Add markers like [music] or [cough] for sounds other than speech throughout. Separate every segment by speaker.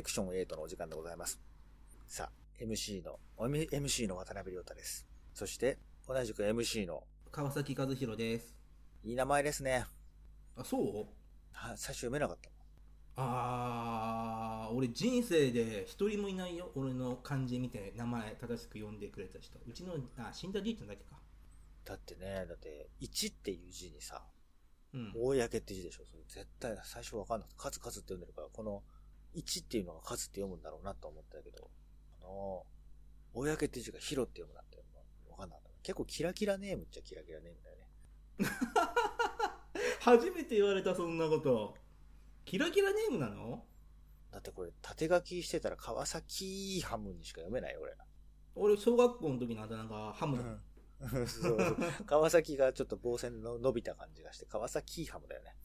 Speaker 1: セクション8のお時間でございます。さあ、MC の、MC の渡辺亮太です。そして、同じく MC の、
Speaker 2: 川崎和弘です。
Speaker 1: いい名前ですね。
Speaker 2: あ、そう？
Speaker 1: は最初読めなかった
Speaker 2: あー、俺人生で一人もいないよ。俺の漢字見て名前正しく読んでくれた人。うちの、あ、死んだじいちゃんだけか。
Speaker 1: だってね、だって、1っていう字にさ、
Speaker 2: うん。
Speaker 1: 公って字でしょ。それ絶対最初わかんなくて、カツカツって読んでるから、この1っていうのがカツって読むんだろうなと思ったけど、あの、公って字がヒロって読むなんてわかんなかった。結構キラキラネームっちゃキラキラネームだよね。[laughs]
Speaker 2: 初めて言われた、そんなこと。キラキラネームなの？
Speaker 1: だってこれ、縦書きしてたら川崎ハムにしか読めないよ、俺ら。
Speaker 2: 俺、小学校の時のあだ名がハムだ。[laughs]
Speaker 1: そうそう川崎がちょっと棒線の伸びた感じがして、川崎ハムだよね。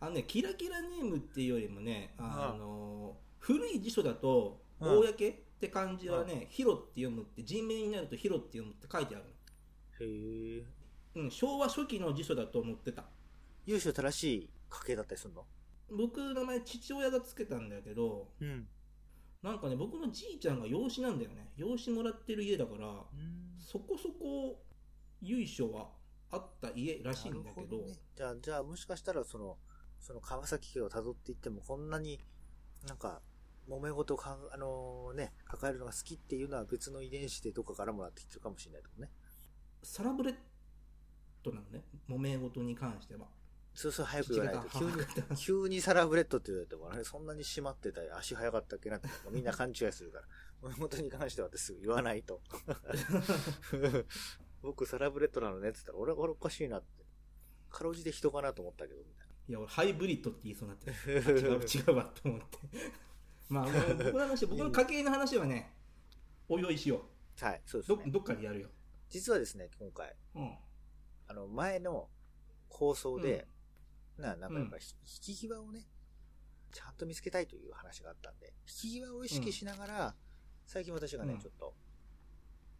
Speaker 2: あのね、キラキラネームっていうよりもね、あの、古い辞書だと、
Speaker 1: うん
Speaker 2: 公って漢字はね、ヒロって読むって、人名になるとヒロって読むって書いてある
Speaker 1: へえ。
Speaker 2: の。うん、昭和初期の辞書だと思ってた。
Speaker 1: 優秀正しい家系だったりするの？
Speaker 2: 僕の名前父親がつけたんだけど
Speaker 1: うん。
Speaker 2: なんかね僕のじいちゃんが養子なんだよね養子もらってる家だからそこそこ由緒はあった家らしいんだけど
Speaker 1: ね、じゃあ、じゃあもしかしたらその、その川崎家を辿っていってもこんなになんか、揉め事をかん、あのね、抱えるのが好きっていうのは別の遺伝子でどっかからもらってきてるかもしれないけどね。
Speaker 2: サラブレッドなのね？揉め事に関しては
Speaker 1: そうそう早く言わないと、急に急にサラブレッドって言われても、あれ、そんなに締まってたり、足早かったっけ？なって、みんな勘違いするから。物事に関してはってすぐ言わないと。僕、サラブレッドなのねって言ったら、俺、俺おかしいなって。かろうじて人かなと思ったけど、みたい
Speaker 2: いや俺ハイブリッドって言いそうになってあ違う違うわと思って。[laughs] まあ僕の話僕の家系の話はねおいおいしよ
Speaker 1: な。はい、そうですね。
Speaker 2: うどどっかでやるよ。
Speaker 1: 実はですね、今回、
Speaker 2: うん。
Speaker 1: あの、前の放送で、な、なんかやっぱり、引き際をね、ちゃんと見つけたいという話があったんで、引き際を意識しながら、最近私がね、
Speaker 2: うん。
Speaker 1: ちょっと、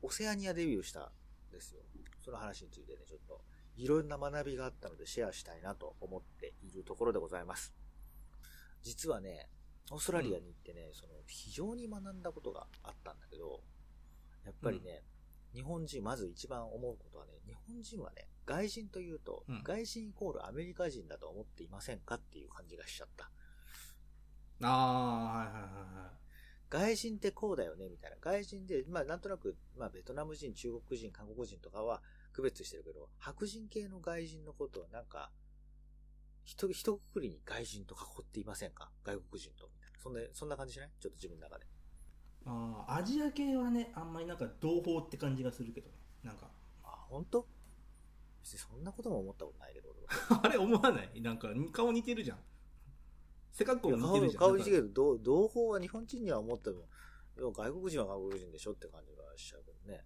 Speaker 1: オセアニアデビューしたんですよ。その話についてね、ちょっと、いろんな学びがあったのでシェアしたいなと思っているところでございます。実はね、オーストラリアに行ってね、その、非常に学んだことがあったんだけど、やっぱりね、日本人、まず一番思うことはね、日本人はね、外人というと、
Speaker 2: うん
Speaker 1: 外人イコールアメリカ人だと思っていませんかっていう感じがしちゃった。
Speaker 2: ああはいはいはいはい
Speaker 1: 外人ってこうだよね、みたいな。外人で、まあなんとなく、まあベトナム人、中国人、韓国人とかは区別してるけど、白人系の外人のことはなんか、ひと、ひとくくりに外人と囲っていませんか？外国人と、みたいな。そんな、そんな感じしない？ちょっと自分の中で。
Speaker 2: あーアジア系はねあんまりなんか同胞って感じがするけどね。なんか。
Speaker 1: あ、本当？別にそんなことも思ったことないけど、俺は。[laughs]
Speaker 2: あれ思わない？なんか顔似てるじゃん。背格好似て
Speaker 1: 顔
Speaker 2: るじゃん。
Speaker 1: 顔似てるけど、同同胞は日本人には思っても外国人は外国人でしょって感じがしちゃうけどね。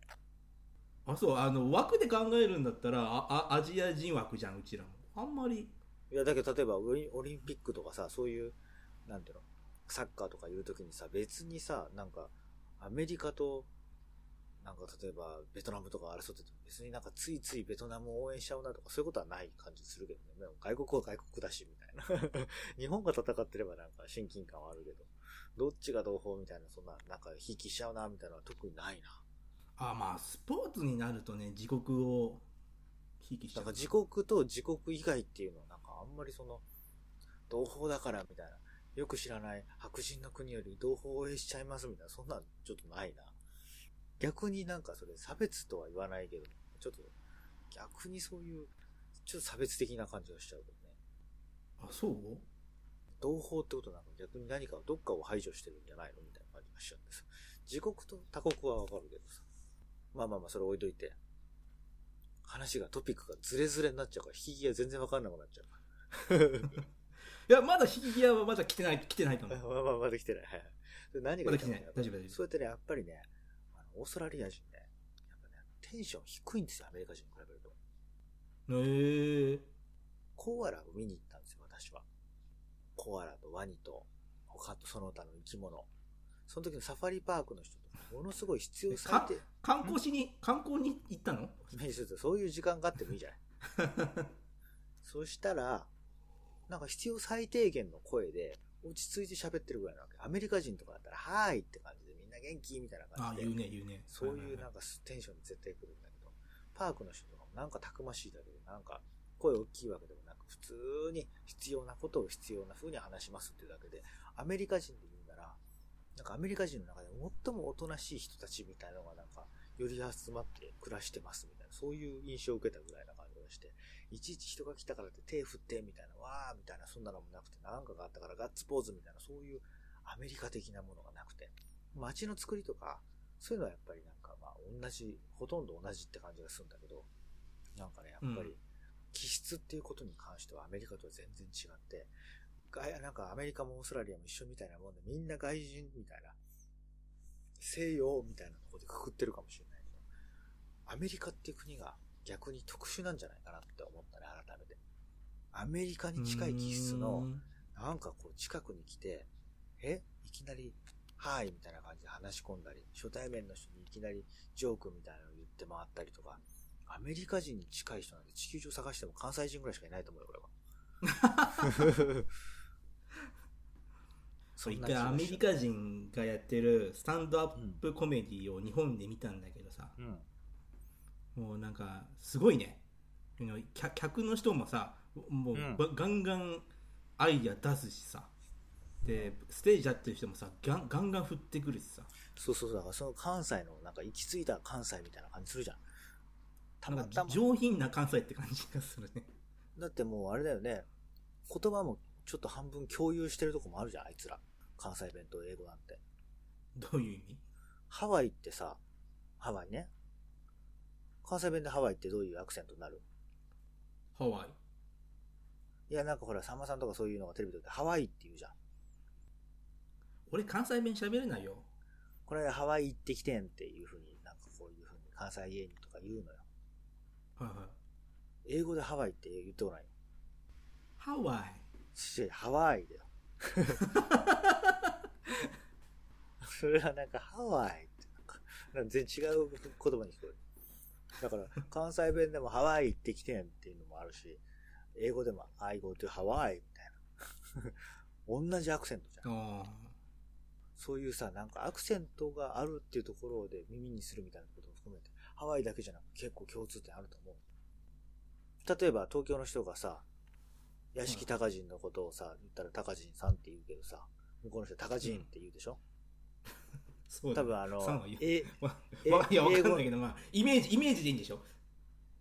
Speaker 2: あそうあの枠で考えるんだったらああアジア人枠じゃんうちらもあんまり
Speaker 1: いや、だけど例えばオリオリンピックとかさ、そういう、なんていうの、サッカーとかいうときにさ、別にさ、なんか、アメリカと、なんか例えばベトナムとか争ってても別になんかついついベトナムを応援しちゃうなとかそういうことはない感じするけどね。外国は外国だしみたいな。[laughs] 日本が戦ってればなんか親近感はあるけど、どっちが同胞みたいな、そんな、なんか引きしちゃうなみたいなのは特にないな。
Speaker 2: あまあスポーツになるとね自国をひいきしちゃうん
Speaker 1: なか自国と自国以外っていうのはなんかあんまりその、同胞だからみたいな、よく知らない白人の国より同胞を応援しちゃいますみたいな、そんなんちょっとないな。逆になんかそれ差別とは言わないけど、ちょっと逆にそういう、ちょっと差別的な感じがしちゃうけどね。
Speaker 2: あそう？
Speaker 1: 同胞ってことなんか逆に何かどっかを排除してるんじゃないの？みたいな感じがしちゃうんです。自国と他国はわかるけどさ。まあまあまあ、それ置いといて。話が、トピックがズレズレになっちゃうから、引き際全然わかんなくなっちゃう。[laughs]
Speaker 2: いやまだ引き際はまだ来てない来てないと思う [laughs]
Speaker 1: まあまあ、まだ来てない。はい。で何が
Speaker 2: まだ来てない
Speaker 1: か
Speaker 2: 大丈夫大丈夫
Speaker 1: そうやってね、やっぱりね、あのオーストラリア人ね、やっぱね、テンション低いんですよ、アメリカ人に比べると。
Speaker 2: へえ
Speaker 1: コアラを見に行ったんですよ、私は。コアラとワニと、他とその他の生き物。その時のサファリパークの人と、ものすごい必要最低、
Speaker 2: 観光しに観光に行ったの？
Speaker 1: そういう時間があってもいいじゃない。[laughs] そしたら、なんか必要最低限の声で、落ち着いて喋ってるぐらいなわけ。アメリカ人とかだったら、はーいって感じでみんな元気みたいな感じで。
Speaker 2: 言うね、言うね。
Speaker 1: そういう
Speaker 2: は
Speaker 1: なんかテンションに絶対来るんだけど、パークの人とかもなんかたくましいだけで、なんか声大きいわけでもなく、普通に必要なことを必要な風に話しますっていうだけで、アメリカ人でなんかアメリカ人の中で最もおとなしい人たちみたいなのがなんか、より集まって暮らしてますみたいな、そういう印象を受けたぐらいな感じがして、いちいち人が来たからって手振ってみたいな、わーみたいな、そんなのもなくて、なんかがあったからガッツポーズみたいな、そういうアメリカ的なものがなくて、街の作りとか、そういうのはやっぱりなんかまあ同じ、ほとんど同じって感じがするんだけど、なんかね、やっぱり気質っていうことに関してはアメリカとは全然違って、外なんかアメリカもオーストラリアも一緒みたいなもんで、みんな外人みたいな、西洋みたいなところでくくってるかもしれないけど、アメリカっていう国が逆に特殊なんじゃないかなって思ったね、改めて。アメリカに近い気質の、なんかこう近くに来て、え？いきなり、はいみたいな感じで話し込んだり、初対面の人にいきなりジョークみたいなのを言って回ったりとか、アメリカ人に近い人なんて地球上探しても関西人ぐらいしかいないと思うよ、俺は。[laughs]
Speaker 2: そう、一回アメリカ人がやってるスタンドアップコメディを日本で見たんだけどさ、
Speaker 1: うん。
Speaker 2: もうなんか、すごいね。あの客客の人もさ、もう、
Speaker 1: うん
Speaker 2: ばガンガンアイディア出すしさ。で、ステージやってる人もさ、ガンガンガン振ってくるしさ。
Speaker 1: そうそうそう、だからその関西のなんか行き着いた関西みたいな感じするじゃん。た
Speaker 2: なんか
Speaker 1: またま。
Speaker 2: 上品な関西って感じがするね。
Speaker 1: だってもうあれだよね。言葉もちょっと半分共有してるとこもあるじゃん、あいつら。関西弁と英語なんて。
Speaker 2: どういう意味？
Speaker 1: ハワイってさ、ハワイね。関西弁でハワイってどういうアクセントになる？
Speaker 2: ハワイ？
Speaker 1: いや、なんかほら、さんまさんとかそういうのがテレビでハワイって言うじゃん。
Speaker 2: 俺関西弁喋れないよ。
Speaker 1: これハワイ行ってきてんっていうふうに、なんかこういうふうに関西芸人とか言うのよ。
Speaker 2: はいはい。
Speaker 1: 英語でハワイって言ってこない？よ。
Speaker 2: ハワイ。
Speaker 1: 違うハワイだよ。[laughs] [laughs] それはなんかハワイってなんか、全然違う言葉に聞こえる。だから、関西弁でもハワイ行ってきてんっていうのもあるし、英語でも I go to Hawaii みたいな。同じアクセントじゃん。
Speaker 2: あ
Speaker 1: そういうさ、なんかアクセントがあるっていうところで耳にするみたいなことも含めて、ハワイだけじゃなく結構共通点あると思う。例えば東京の人がさ、屋敷高人のことをさ、言ったら高人さんって言うけどさ、向こうの人高人って言うでしょ、[laughs]
Speaker 2: うだ
Speaker 1: 多分あのえ、
Speaker 2: わ
Speaker 1: え
Speaker 2: わいや、わか
Speaker 1: 英語
Speaker 2: んないけど、まあ、イメージ、イメージでいいんでしょ？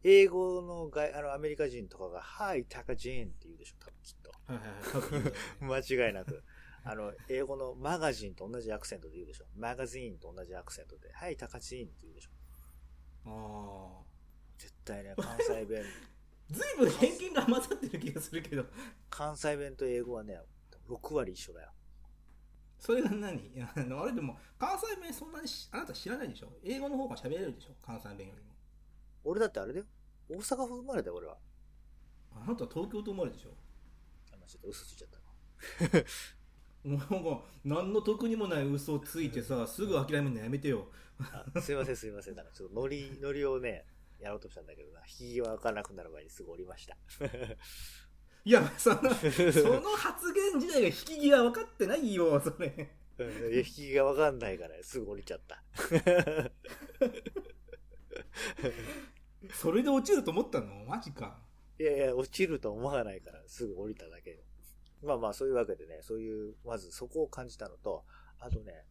Speaker 1: 英語の外あのアメリカ人とかが、はい、高人って言うでしょ？多分きっと。[laughs] 間違いなく。あの、英語のマガジンと同じアクセントで言うでしょ？マガジンと同じアクセントで、はい、高人って言うでしょ？
Speaker 2: ああ。
Speaker 1: 絶対ね、関西弁。
Speaker 2: ずいぶん偏見が混ざってる気がするけど、
Speaker 1: 関西弁と英語はね、6割一緒だよ。
Speaker 2: それが何？い [laughs] やあのあれでも、関西弁そんなにしあなた知らないでしょ？英語の方が喋れるでしょ？関西弁よりも。
Speaker 1: 俺だってあれだよ。大阪府生まれだよ、俺は。
Speaker 2: あなたは東京と生まれでしょ？
Speaker 1: あのちょっと嘘ついちゃったな。[laughs]
Speaker 2: もうなんか、何の得にもない嘘をついてさ、すぐ諦めるのやめてよ。
Speaker 1: あすいません、すいません。なんかちょっとノリ、ノリをね、やろうとしたんだけどな。引き際わからなくなる前にすぐ降りました。
Speaker 2: いや、その、その発言自体が引き際分かってないよ、それ。
Speaker 1: うん引き際わかんないから、すぐ降りちゃった。
Speaker 2: それで落ちると思ったの？マジか。
Speaker 1: いやいや、落ちると思わないから、すぐ降りただけよ。まあまあ、そういうわけでね、そういう、まずそこを感じたのと、あとね、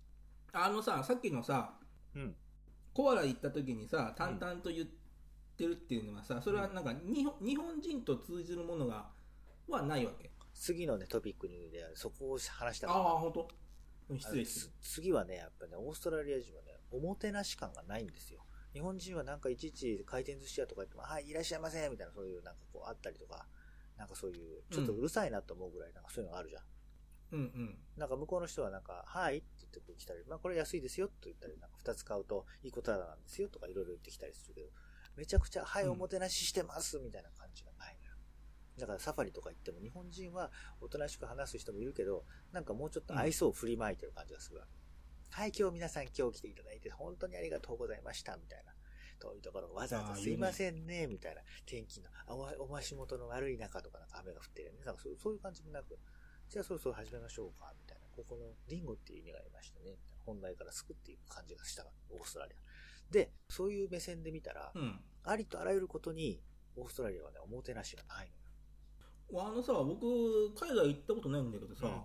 Speaker 2: あのさ、さっきのさ、
Speaker 1: うん。
Speaker 2: コアラ行った時にさ、淡々と言ってるっていうのはさ、それはなんか日本日本人と通じるものが、はないわけ。
Speaker 1: 次のね、トピックにで、そこを話した
Speaker 2: ああ、
Speaker 1: かった
Speaker 2: 本当？失礼し
Speaker 1: あのつ次はね、やっぱね、オーストラリア人はね、おもてなし感がないんですよ。日本人はなんかいちいち回転寿司屋とか行っても、はい、いらっしゃいませ、みたいなそういうなんかこうあったりとか、なんかそういう、ちょっとうるさいなと思うぐらいなんかそういうのがあるじゃん。
Speaker 2: うんうん。
Speaker 1: なんか向こうの人はなんか、はいって言ってこう来たり、まあこれ安いですよと言ったり、なんか二つ買うといいことなんですよとかいろいろ言ってきたりするけど、めちゃくちゃ、はい、
Speaker 2: うん
Speaker 1: おもてなししてますみたいな感じが。だからサファリとか行っても日本人はおとなしく話す人もいるけど、なんかもうちょっと愛想を振りまいてる感じがするわけ。はい、今日皆さん今日来ていただいて本当にありがとうございました、みたいな。遠いところわざわざすいませんね、みたいな。天気の、あおお足元の悪い中とかなんか雨が降ってるよね。なんかそうそういう感じもなく、じゃあそろそろ始めましょうか、みたいな。ここのリンゴっていう意味がありましたね。本題から救っていく感じがしたオーストラリア。で、そういう目線で見たら、
Speaker 2: うん。
Speaker 1: ありとあらゆることに、オーストラリアはね、おもてなしがないのよ。
Speaker 2: あのさ、僕、海外行ったことないんだけどさ、
Speaker 1: うん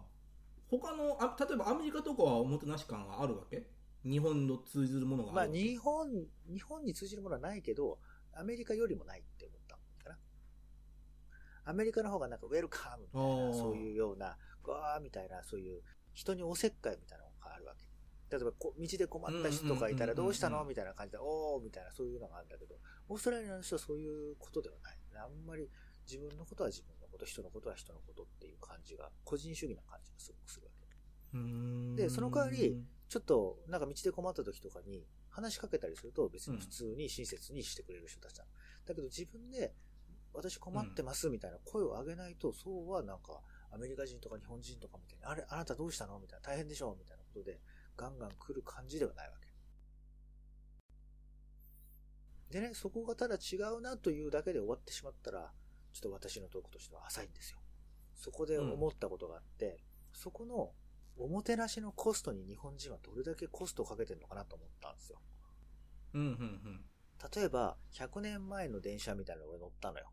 Speaker 2: 他のあ、例えばアメリカとかはおもてなし感があるわけ？日本の通ずるものが
Speaker 1: まあ、日本、日本に通じるものはないけど、アメリカよりもないって思ったかな。アメリカの方がなんかウェルカムみたいな、そういうような、わーみたいな、そういう人におせっかいみたいなのがあるわけ。例えばこ、道で困った人とかいたらどうしたの？みたいな感じで、おーみたいな、そういうのがあるんだけど、オーストラリアの人はそういうことではない。あんまり自分のことは自分のこと、人のことは人のことっていう感じが、個人主義な感じがすごくするわけ。でその代わり、ちょっと、なんか道で困った時とかに話しかけたりすると別に普通に親切にしてくれる人たちなの。だけど自分で、私困ってますみたいな声を上げないと、そうはなんか、アメリカ人とか日本人とかみたいに、あれ、あなたどうしたのみたいな、大変でしょみたいなことで、ガンガン来る感じではないわけ。でね、そこがただ違うなというだけで終わってしまったら、ちょっと私のトークとしては浅いんですよ。そこで思ったことがあって、そこのおもてなしのコストに日本人はどれだけコストをかけてるのかなと思ったんですよ。
Speaker 2: うんうんうん。
Speaker 1: 例えば、100年前の電車みたいなの俺乗ったのよ。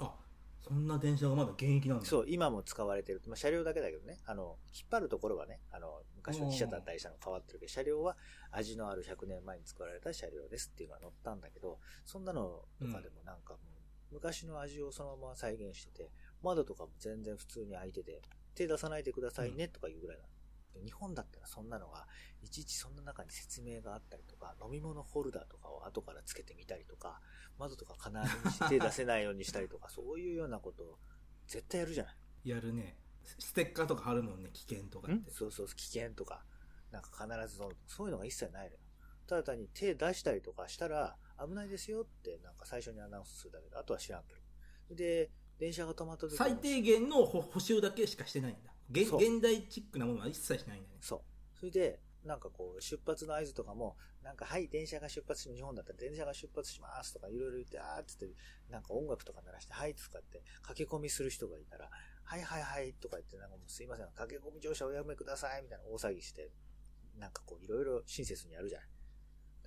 Speaker 2: あ、そんな電車がまだ現役なんだ。
Speaker 1: そう、今も使われてる。まあ、車両だけだけどね。あの、引っ張るところはね、あの、昔の汽車だったりしたの変わってるけど、車両は味のある100年前に作られた車両ですっていうのが乗ったんだけど、そんなのとかでもなんかもう、昔の味をそのまま再現してて、窓とかも全然普通に開いてて、手出さないでくださいねとかいうぐらいなの。で日本だったらそんなのが、いちいちそんな中に説明があったりとか、飲み物ホルダーとかを後からつけてみたりとか、窓とか金網にして手出せないようにしたりとか、[laughs] そういうようなことを絶対やるじゃない。
Speaker 2: やるね。ステッカーとか貼るもんね、危険とかって。
Speaker 1: そうそう、危険とか、なんか必ずそうそういうのが一切ないのよ。ただ単に手出したりとかしたら危ないですよってなんか最初にアナウンスするだけで、あとは知らんけど。で、電車が止まった時も
Speaker 2: 最低限の補補修だけしかしてないんだ。現代チックなものは一切しないんだね。
Speaker 1: そう。それで、なんかこう、出発の合図とかも、なんか、はい、電車が出発し、日本だったら電車が出発しますとかいろいろ言って、あーって言って、なんか音楽とか鳴らして、はい、とかって駆け込みする人がいたら、はいはいはいとか言って、なんかもうすいません、駆け込み乗車おやめくださいみたいな大騒ぎして、なんかこう、いろいろ親切にやるじゃない。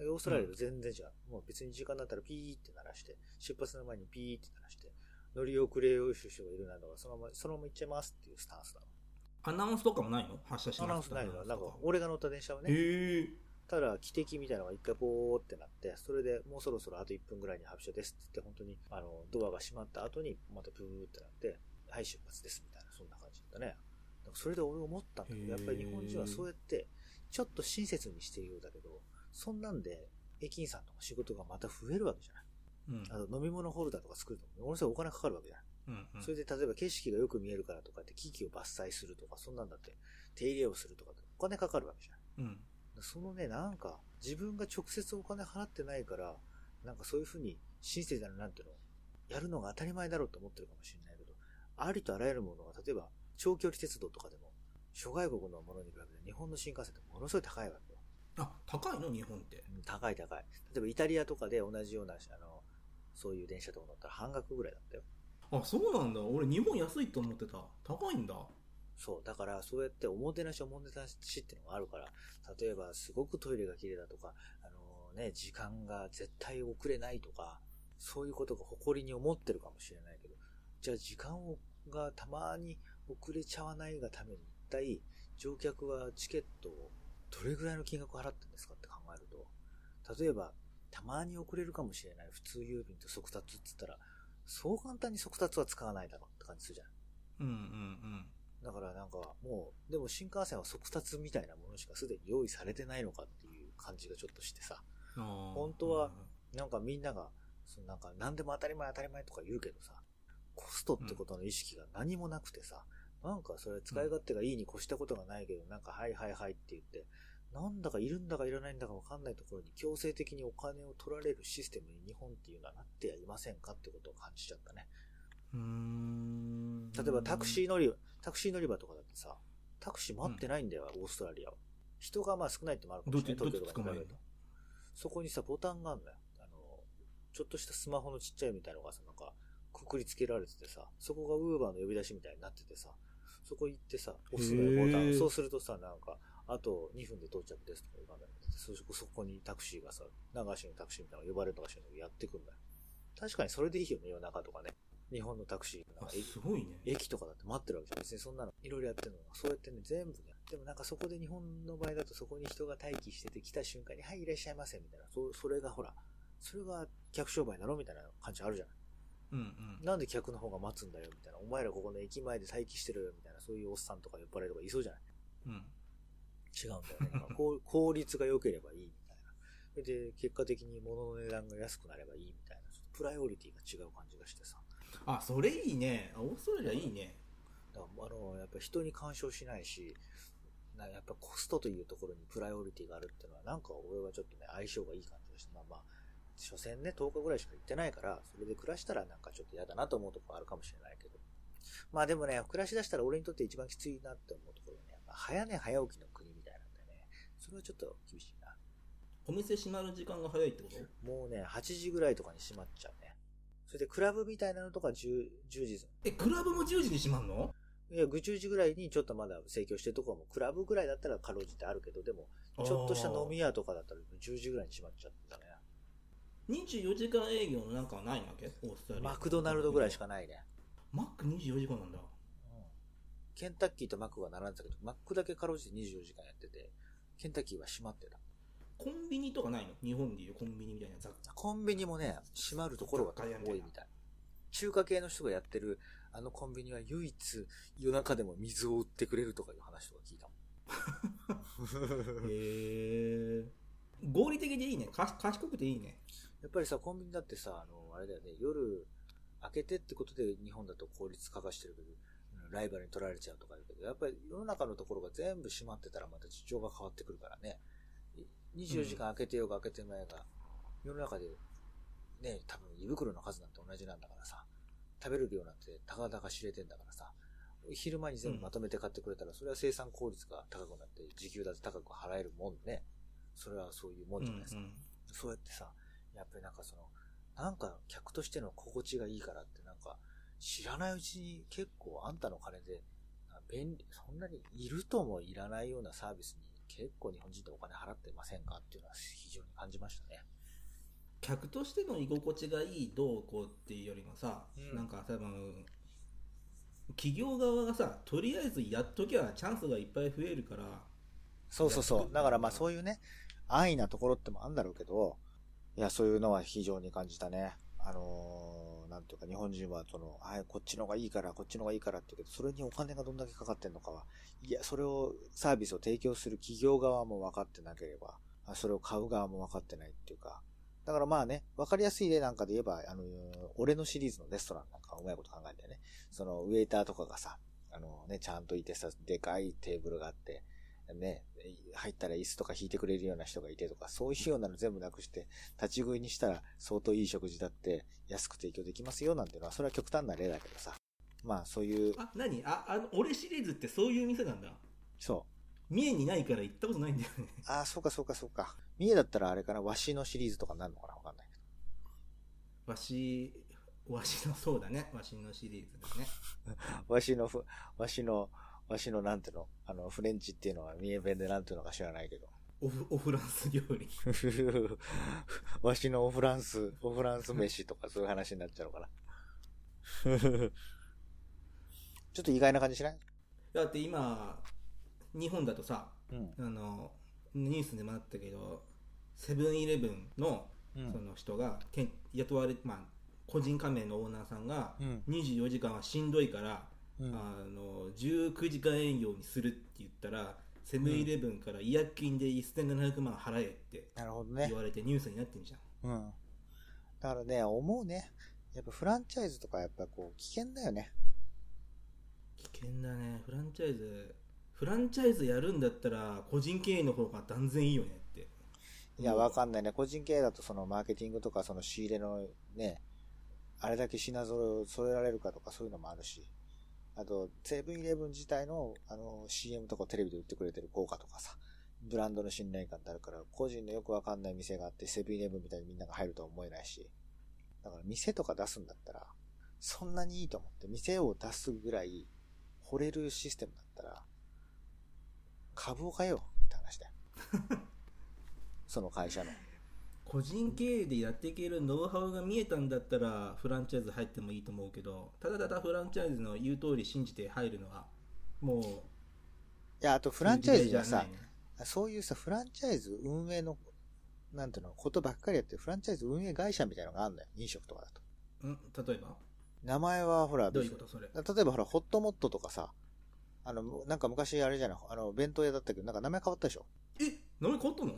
Speaker 1: だけどオーストラリアと全然違う。もう別に時間だったらピーって鳴らして、出発の前にピーって鳴らして、乗り遅れを人がいるなどは、そのまま、そのまま行っちゃいますっていうスタンスなの。
Speaker 2: アナウンスとかもないの？発車し
Speaker 1: アナウンスないのなんか俺が乗った電車はね。ただ、汽笛みたいなのが一回ボーってなって、それでもうそろそろあと1分ぐらいに発車ですって言って、本当に、あの、ドアが閉まった後に、またブーってなって、はい、出発ですみたいな、そんな感じだったね。それで俺思ったんだけど、やっぱり日本人はそうやって、ちょっと親切にしているようだけど、そんなんで、駅員さんとか仕事がまた増えるわけじゃない。
Speaker 2: うん。
Speaker 1: あと飲み物ホルダーとか作ると、ものすごいお金かかるわけじゃない。
Speaker 2: うんうん
Speaker 1: それで例えば景色がよく見えるからとかって木々を伐採するとか、そんなんだって手入れをするとかってお金かかるわけじゃない。
Speaker 2: うん。
Speaker 1: そのね、なんか、自分が直接お金払ってないから、なんかそういうふうに親切なのなんていうの、やるのが当たり前だろうと思ってるかもしれないけど、ありとあらゆるものが、例えば、長距離鉄道とかでも、諸外国のものに比べて日本の新幹線ってものすごい高いわけよ。
Speaker 2: あ、高いの？日本って。
Speaker 1: うん高い高い。例えばイタリアとかで同じような、あの、そういう電車とか乗ったら半額ぐらいだったよ。
Speaker 2: あ、そうなんだ。俺日本安いと思ってた。高いんだ。
Speaker 1: そう。だから、そうやっておもてなしおもてなしっていうのがあるから、例えば、すごくトイレが綺麗だとか、あのね、時間が絶対遅れないとか、そういうことが誇りに思ってるかもしれないけど、じゃあ時間をがたまに遅れちゃわないがために、一体、乗客はチケットをどれぐらいの金額を払ってるんですかって考えると、例えば、たまに遅れるかもしれない普通郵便と速達って言ったら、そう簡単に速達は使わないだろうって感じするじゃない
Speaker 2: うんうん。
Speaker 1: だからなんかもう、でも新幹線は速達みたいなものしかすでに用意されてないのかっていう感じがちょっとしてさ、本当はなんかみんなが、そのなんか何でも当たり前当たり前とか言うけどさ、コストってことの意識が何もなくてさ、なんかそれ使い勝手がいいに越したことがないけど、なんかはいはいはいって言って、なんだかいるんだかいらないんだかわかんないところに強制的にお金を取られるシステムに日本っていうのはなってはいませんかってことを感じちゃったね。
Speaker 2: うーん。
Speaker 1: 例えばタクシー乗り場、タクシー乗り場とかだってさ、タクシー待ってないんだよ、オーストラリアは。人がまあ少ないってのもあるかもしれない。東京そこにさ、ボタンがあるんだよ。あの、ちょっとしたスマホのちっちゃいみたいのがさ、なんか、くくりつけられててさ、そこがウーバーの呼び出しみたいになっててさ、そこ行ってさ、押すのボタン。そうするとさ、なんか、あと2分で到着ですとかいう画面が出てそそそこにタクシーがさ、流しにタクシーみたいなの呼ばれるのかしらやってくんだよ。確かにそれでいいよね、夜中とかね。日本のタクシーなん
Speaker 2: あ
Speaker 1: か駅
Speaker 2: すごいね
Speaker 1: 駅とかだって待ってるわけじゃん。別にそんなのいろいろやってるのが、そうやってね、全部ね。でもなんかそこで日本の場合だとそこに人が待機してて来た瞬間に、はい、いらっしゃいませ、みたいな。そそれがほら、それが客商売だろみたいな感じあるじゃない。
Speaker 2: うんうん
Speaker 1: なんで客の方が待つんだよみたいな。お前らここの駅前で待機してるよみたいな。そういうおっさんとか酔っ払いとかいそうじゃない？
Speaker 2: うん
Speaker 1: 違うんだよね。なんかこう [laughs] 効率が良ければいいみたいな。それで、結果的に物の値段が安くなればいいみたいな。ちょっとプライオリティが違う感じがしてさ。
Speaker 2: あそれいいねあオーストラリアいいね
Speaker 1: だからあの、やっぱ人に干渉しないし、なやっぱコストというところにプライオリティがあるっていうのは、なんか俺はちょっとね、相性がいい感じがして、まあまあ、所詮ね、10日ぐらいしか行ってないから、それで暮らしたらなんかちょっと嫌だなと思うところあるかもしれないけど。まあでもね、暮らしだしたら俺にとって一番きついなって思うところはね、早寝早起きの国みたいなんでね、それはちょっと厳しいな。
Speaker 2: お店閉まる時間が早いってこと？
Speaker 1: もうね、8時ぐらいとかに閉まっちゃうね。それでクラブみたいなのとか 10, 10時
Speaker 2: えクラブも10時に閉まんの？
Speaker 1: いや、ぐ10時ぐらいにちょっとまだ盛況してるところも、クラブぐらいだったらかろうじてあるけど、でも、ちょっとした飲み屋とかだったら10時ぐらいに閉まっちゃったね。
Speaker 2: 24時間営業のなんかはないわけ？オーストラリア。
Speaker 1: マクドナルドぐらいしかないね。
Speaker 2: マック24時間なんだ。
Speaker 1: ケンタッキーとマックが並んでたけど、マックだけかろうじて24時間やってて、ケンタッキーは閉まってた。
Speaker 2: コンビニとかないの？日本でいうコンビニみたいな雑貨。
Speaker 1: コンビニもね、閉まるところが多いみたい。中華系の人がやってるあのコンビニは唯一夜中でも水を売ってくれるとかいう話とか聞いた。もん。
Speaker 2: へえ合理的でいいね。か賢くていいね
Speaker 1: やっぱりさ、コンビニだってさ、あの、あれだよね、夜開けてってことで日本だと効率化がしてるけど、ライバルに取られちゃうとか言うけど、やっぱり世の中のところが全部閉まってたらまた事情が変わってくるからね。24時間開けてようが開けてまいが、世の中で、ね、多分胃袋の数なんて同じなんだからさ、食べる量なんてたかだか知れてんだからさ、昼間に全部まとめて買ってくれたら、それは生産効率が高くなって、時給だって高く払えるもんね。それはそういうもんじゃないですか。
Speaker 2: うんうん
Speaker 1: そうやってさ、やっぱりなんかその、なんか客としての心地がいいからってなんか、知らないうちに結構あんたの金で、あ便利、そんなにいるともいらないようなサービスに結構日本人ってお金払ってませんかっていうのは非常に感じましたね。
Speaker 2: 客としての居心地がいいどうこうっていうよりもさ、
Speaker 1: うん
Speaker 2: なんか多分企業側がさとりあえずやっときゃチャンスがいっぱい増えるから
Speaker 1: そうそうそう。だからまあそういうね、安易なところってもあるんだろうけど、いや、そういうのは非常に感じたね。あのーなんていうか日本人はその、はい、こっちの方がいいから、こっちの方がいいからって言うけど、それにお金がどんだけかかってんのかは、いや、それを、サービスを提供する企業側も分かってなければ、それを買う側も分かってないっていうか、だからまあね、分かりやすい例なんかで言えば、あの、俺のシリーズのレストランなんかうまいこと考えてね、そのウェイターとかがさ、あのね、ちゃんといてさ、でかいテーブルがあって、ね、入ったら椅子とか引いてくれるような人がいてとか、そういうようなの全部なくして、立ち食いにしたら相当いい食事だって安く提供できますよなんていうのは、それは極端な例だけどさ。まあそういう、
Speaker 2: あ何？ああの俺シリーズってそういう店なんだ
Speaker 1: そう。
Speaker 2: 三重にないから行ったことないんだよね
Speaker 1: ああ、そうかそうかそうか。三重だったらあれかな、和紙のシリーズとかになるのかな？わかんないけ
Speaker 2: わしわしのそうだねわしのシリーズだね
Speaker 1: ど。[laughs] 和紙のふ、和紙の、和紙のなんていうの、あの、フレンチっていうのは三重弁でなんていうのか知らないけど。
Speaker 2: オフオフランス料理 [laughs]
Speaker 1: わしのオフランス、オフランス飯とかそういう話になっちゃうのかな。[laughs] ちょっと意外な感じしない？
Speaker 2: だって今日本だとさ
Speaker 1: うん。
Speaker 2: あのニュースでもあったけどセブンイレブンの
Speaker 1: うん
Speaker 2: その人がけん雇われ、まあ、個人加盟のオーナーさんが
Speaker 1: うん。
Speaker 2: 24時間はしんどいから、
Speaker 1: うん。
Speaker 2: あの19時間営業にするって言ったらセブンイレブンから違約金で1700万払えって言。われてニュースになってんじゃん、
Speaker 1: うん。だからね、思うね。やっぱフランチャイズとかやっぱこう危険だよね。
Speaker 2: 危険だねフランチャイズフランチャイズやるんだったら個人経営の方が断然いいよねって
Speaker 1: いや、
Speaker 2: うん
Speaker 1: わかんないね。個人経営だとそのマーケティングとかその仕入れのね、あれだけ品揃えを揃えられるかとかそういうのもあるし。あと、セブンイレブン自体のあの CM とかテレビで売ってくれてる効果とかさ、ブランドの信頼感ってあるから、個人のよくわかんない店があってセブンイレブンみたいにみんなが入るとは思えないし。だから店とか出すんだったら、そんなにいいと思って、店を出すぐらい惚れるシステムだったら、株を買えよって話だよ。[laughs] その会社の。
Speaker 2: 個人経営でやっていけるノウハウが見えたんだったらフランチャイズ入ってもいいと思うけどただただフランチャイズの言う通り信じて入るのはもう
Speaker 1: いや、あとフランチャイズ
Speaker 2: じゃ、ない。ね
Speaker 1: そういうさ、フランチャイズ運営の、なんていうの、ことばっかりやってるフランチャイズ運営会社みたいなのがあるのよ。飲食とかだと。
Speaker 2: うん？例えば？
Speaker 1: 名前はほら、
Speaker 2: どういうこと？それ。
Speaker 1: 例えばほら、ホットモットとかさ、あの、なんか昔あれじゃない、あの、弁当屋だったけど、なんか名前変わったでしょ？
Speaker 2: え？名前変わったの？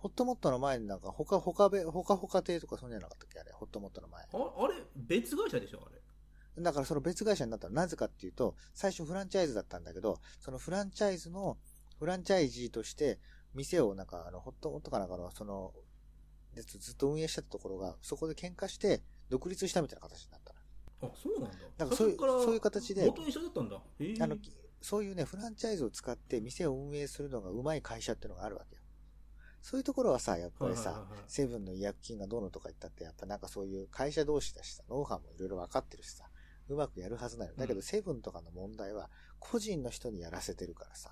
Speaker 1: ホットモットの前になんか、ほかほかべ、ほかほか亭とかそんじゃなかったっけあれ、ホットモットの前。
Speaker 2: ああれ？別会社でしょあれ
Speaker 1: だからその別会社になったのなぜかっていうと、最初フランチャイズだったんだけど、そのフランチャイズの、フランチャイジーとして、店をなんか、あの、ホットモットかなんかの、その、ずっと運営してたところが、そこで喧嘩して、独立したみたいな形になったの。
Speaker 2: あそうなんだ
Speaker 1: なんかそういうそういう形で
Speaker 2: 元一緒だったんだ
Speaker 1: あの、そういうね、フランチャイズを使って店を運営するのがうまい会社っていうのがあるわけよ。そういうところはさ、やっぱりさセブンの違約金がどうのとか言ったって、やっぱなんかそういう会社同士だしさ、ノウハウもいろいろ分かってるしさ、うまくやるはずなの。だけど、
Speaker 2: うん
Speaker 1: セブンとかの問題は、個人の人にやらせてるからさ、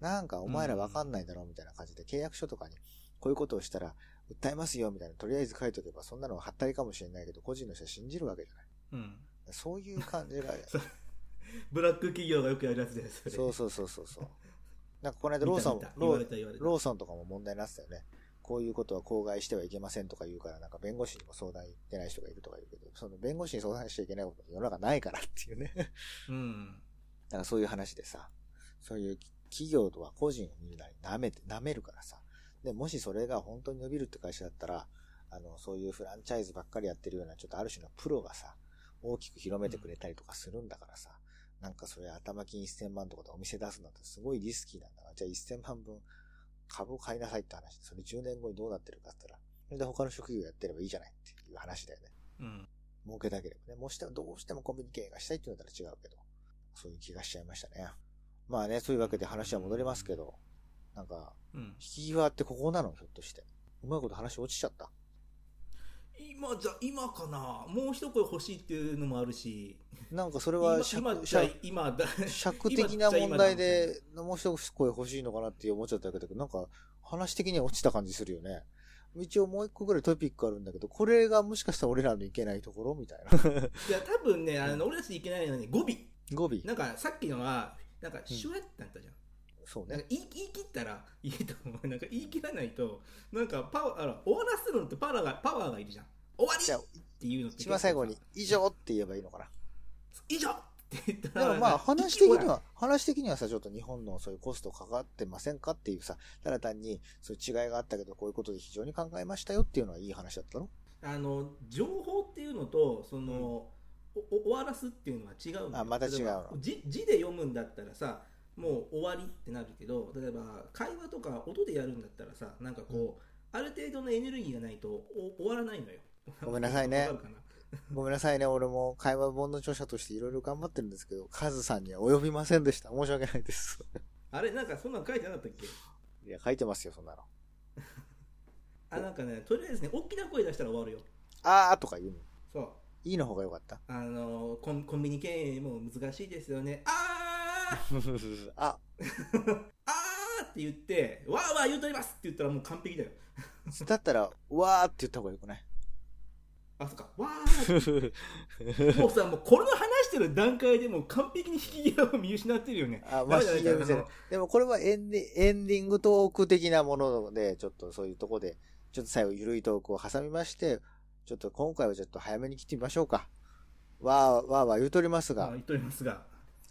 Speaker 1: なんかお前ら分かんないだろうみたいな感じで、契約書とかに、こういうことをしたら、訴えますよみたいな、とりあえず書いとけば、そんなのはったりかもしれないけど、個人の人は信じるわけじゃない。
Speaker 2: うん
Speaker 1: そういう感じが、[laughs]
Speaker 2: ブラック企業がよくやるやつです
Speaker 1: そうそうそうそうそう。なんかこの間ローソンローソンとかも問題になってたよね。こういうことは口外してはいけませんとか言うから、なんか弁護士にも相談行ってない人がいるとか言うけど、その弁護士に相談しちゃいけないこと世の中ないからっていうね。
Speaker 2: うん
Speaker 1: なんかそういう話でさ、そういう企業とは個人を見るなり舐めて、舐めるからさ。で、もしそれが本当に伸びるって会社だったら、あの、そういうフランチャイズばっかりやってるような、ちょっとある種のプロがさ、大きく広めてくれたりとかするんだからさ、なんかそれ頭金1000万とかでお店出すなんてすごいリスキーなんだから、じゃあ1000万分株を買いなさいって話で、それ10年後にどうなってるかって言ったら、それで他の職業やってればいいじゃないっていう話だよね。
Speaker 2: うん
Speaker 1: 儲けたければね。もうしてもどうしてもコミュニケーがしたいって言うんだったら違うけど、そういう気がしちゃいましたね。まあね、そういうわけで話は戻りますけど、なんか、
Speaker 2: うん
Speaker 1: 引き際ってここなのひょっとして。うまいこと話落ちちゃった。
Speaker 2: 今じゃ今かなもう一声欲しいっていうのもあるし
Speaker 1: なんかそれ
Speaker 2: 今
Speaker 1: は
Speaker 2: 今じゃ
Speaker 1: 尺尺
Speaker 2: 今だ [laughs]
Speaker 1: 尺的な問題で、もう一声欲しいのかなって思っちゃったけど、なんか話的には落ちた感じするよね。一応もう一個ぐらいトピックあるんだけど、これがもしかしたら俺らのいけないところみたいな。[laughs]
Speaker 2: いや多分ねあの俺たちいけないのはね語尾
Speaker 1: 語尾。
Speaker 2: なんかさっきのはなんかシュワってなったじゃん、
Speaker 1: そうね。
Speaker 2: 言い言い切ったらいいと思う。なんか言い切らないとなんかパワーあら終わらせるのってパワーがパワーがいるじゃん。終わりっていうのって
Speaker 1: 一番最後に、以上って言えばいいのかな。
Speaker 2: 以上って言った
Speaker 1: で
Speaker 2: ら
Speaker 1: もまあ話的には、話的にはさ、ちょっと日本のそういうコストかかってませんかっていうさ、ただ単にそういう違いがあったけど、こういうことで非常に考えましたよっていうのはいい話だったの？
Speaker 2: あの情報っていうのとその、おお終わらすっていうのは違う
Speaker 1: あまた違うの。
Speaker 2: 字で読むんだったらさもう終わりってなるけど例えば会話とか音でやるんだったらさなんかこう、ある程度のエネルギーがないとお終わらないのよ
Speaker 1: ごめんなさいね [laughs] ごめんなさいね、俺も会話本の著者としていろいろ頑張ってるんですけど、カズさんには及びませんでした。申し訳ないです。[laughs]
Speaker 2: あれなんかそんなの書いてなかったっけ？
Speaker 1: いや、書いてますよ、そんなの。[laughs]
Speaker 2: あなんかねとりあえずね大きな声出したら終わるよ
Speaker 1: あーとか言うの。
Speaker 2: そう
Speaker 1: いいの方がよかった。
Speaker 2: あのコンコンビニ経営も難しいですよねあー
Speaker 1: あ、
Speaker 2: あー。って言ってわーわー言うとりますって言ったらもう完璧だよ。
Speaker 1: だったら、わーって言った方がよくない？
Speaker 2: あそっか。わーもうさもうこれの話してる段階でもう完璧に引き際を見失ってるよね。
Speaker 1: あ、まあ、引き見せる。でもこれはエンディエンディングトーク的なもので、ちょっとそういうとこで、ちょっと最後ゆるいトークを挟みまして、ちょっと今回はちょっと早めに切ってみましょうか。わーわーわー言うとりますが。
Speaker 2: あ言、っておりますが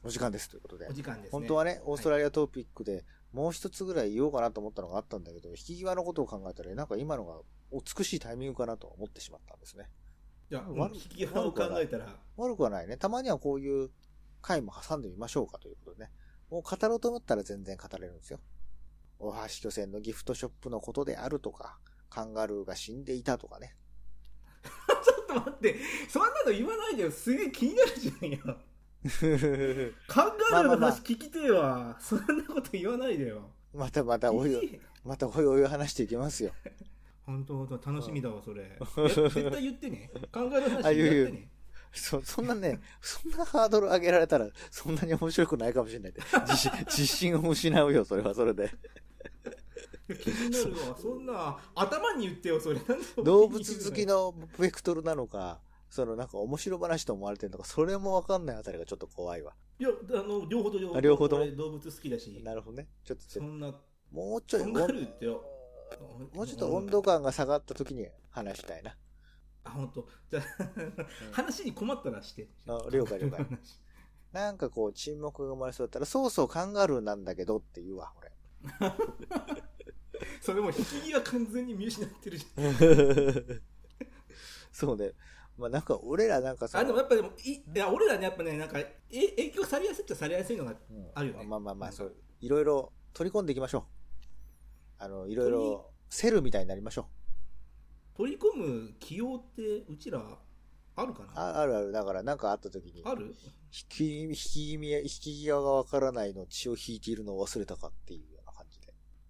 Speaker 1: お時間ですということで
Speaker 2: お。時間ですね
Speaker 1: 本当はね、オーストラリアトピックでもう一つぐらい言おうかなと思ったのがあったんだけど、引き際のことを考えたら、なんか今のが美しいタイミングかなと思ってしまったんですね。
Speaker 2: いや
Speaker 1: 悪
Speaker 2: 引き際を考えたら
Speaker 1: 悪くはないね。たまにはこういう回も挟んでみましょうかということでね。もう語ろうと思ったら全然語れるんですよ。大橋巨船のギフトショップのことであるとか、カンガルーが死んでいたとかね。[laughs]
Speaker 2: ちょっと待ってそんなの言わないでよすげえ気になるじゃんよ [laughs] カンガルーの話聞きてえわ、そんなこと言わないでよ
Speaker 1: またまたおいおい、またおいおい話していきますよ。
Speaker 2: 本当本当楽しみだわそれ、[laughs] え絶対言ってね考える話
Speaker 1: あ言
Speaker 2: ってね
Speaker 1: そ、そんなね、そんなハードル上げられたら、そんなに面白くないかもしれない。自信、[laughs] 自信を失うよ、それはそれで。
Speaker 2: 気になるわ。そんな、頭に言ってよ、それ。
Speaker 1: 動物好きのベクトルなのか、そのなんか面白話と思われてるのか、それもわかんないあたりがちょっと怖いわ。
Speaker 2: いや、あの、両方と両方。
Speaker 1: あ両方と
Speaker 2: 動物好きだし。
Speaker 1: なるほどね。ちょっと、
Speaker 2: そんな、
Speaker 1: もうちょい。もうちょっと温度感が下がった時に話したいな。
Speaker 2: あ、本当。じゃあ、話に困ったらして。
Speaker 1: あ了解了解なんかこう沈黙が生まれそうだったら、そうそうカンガルーなんだけどって言うわ、俺。[laughs]
Speaker 2: それも引き際完全に見失ってるじ [laughs]
Speaker 1: そうね。まあなんか俺らなんか
Speaker 2: ゃん。あ、でもやっぱでも、いいや、俺らね、やっぱね、なんか、え影響されやすいっちゃされやすいのが
Speaker 1: うん
Speaker 2: あるよね。
Speaker 1: まあまあまあ、そう、いろいろ取り込んでいきましょう。あの、いろいろ、セルみたいになりましょ
Speaker 2: 取り込む起用って、うちら、あるか
Speaker 1: う。
Speaker 2: な？
Speaker 1: ああるある。だからなんかあった時に、
Speaker 2: ある？
Speaker 1: 引き、引き際、引き際がわからないの血を引いているのを忘れたかっていう。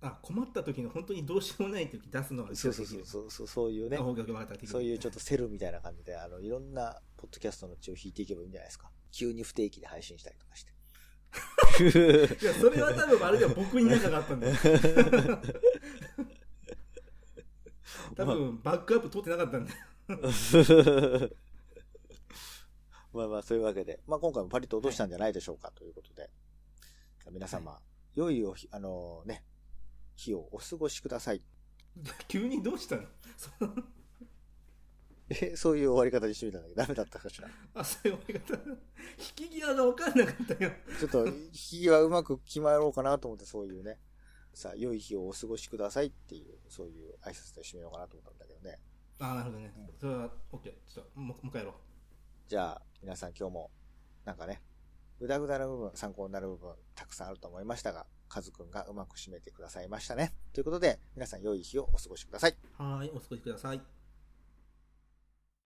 Speaker 2: あ、困った時の本当にどうしようもない時出すのは
Speaker 1: そうそうそうそう、そういうねそういうちょっとセルみたいな感じで、あの、いろんなポッドキャストの血を引いていけばいいんじゃないですか。[laughs] 急に不定期で配信したりとかして。
Speaker 2: いや、それは多分あれでは僕に仲があったんだよ。[laughs] 多分、バックアップ取ってなかったんだよ。[laughs]
Speaker 1: まあまあ、そういうわけで、まあ今回もパリッと落としたんじゃないでしょうか、ということで。皆様、良いお日、あのね、日をお過ごしください。[laughs]
Speaker 2: 急にどうしたの？[laughs]
Speaker 1: え、そういう終わり方にしてみたんだけど、ダメだったかしら？
Speaker 2: あ、そういう終わり方？引き際が分かんなかったよ。
Speaker 1: ちょっと、日はうまく決まろうかなと思って、そういうね、さあ、良い日をお過ごしくださいっていう、そういう挨拶で締めようかなと思ったんだけどね。
Speaker 2: あ、なるほどね。それは、オッケー。ちょっと、もうもう一回やろう。
Speaker 1: じゃあ、皆さん今日も、なんかね、ぐだぐだな部分、参考になる部分、たくさんあると思いましたが、カズくんがうまく締めてくださいましたね。ということで、皆さん良い日をお過ごしください。
Speaker 2: はい、お過ごしください。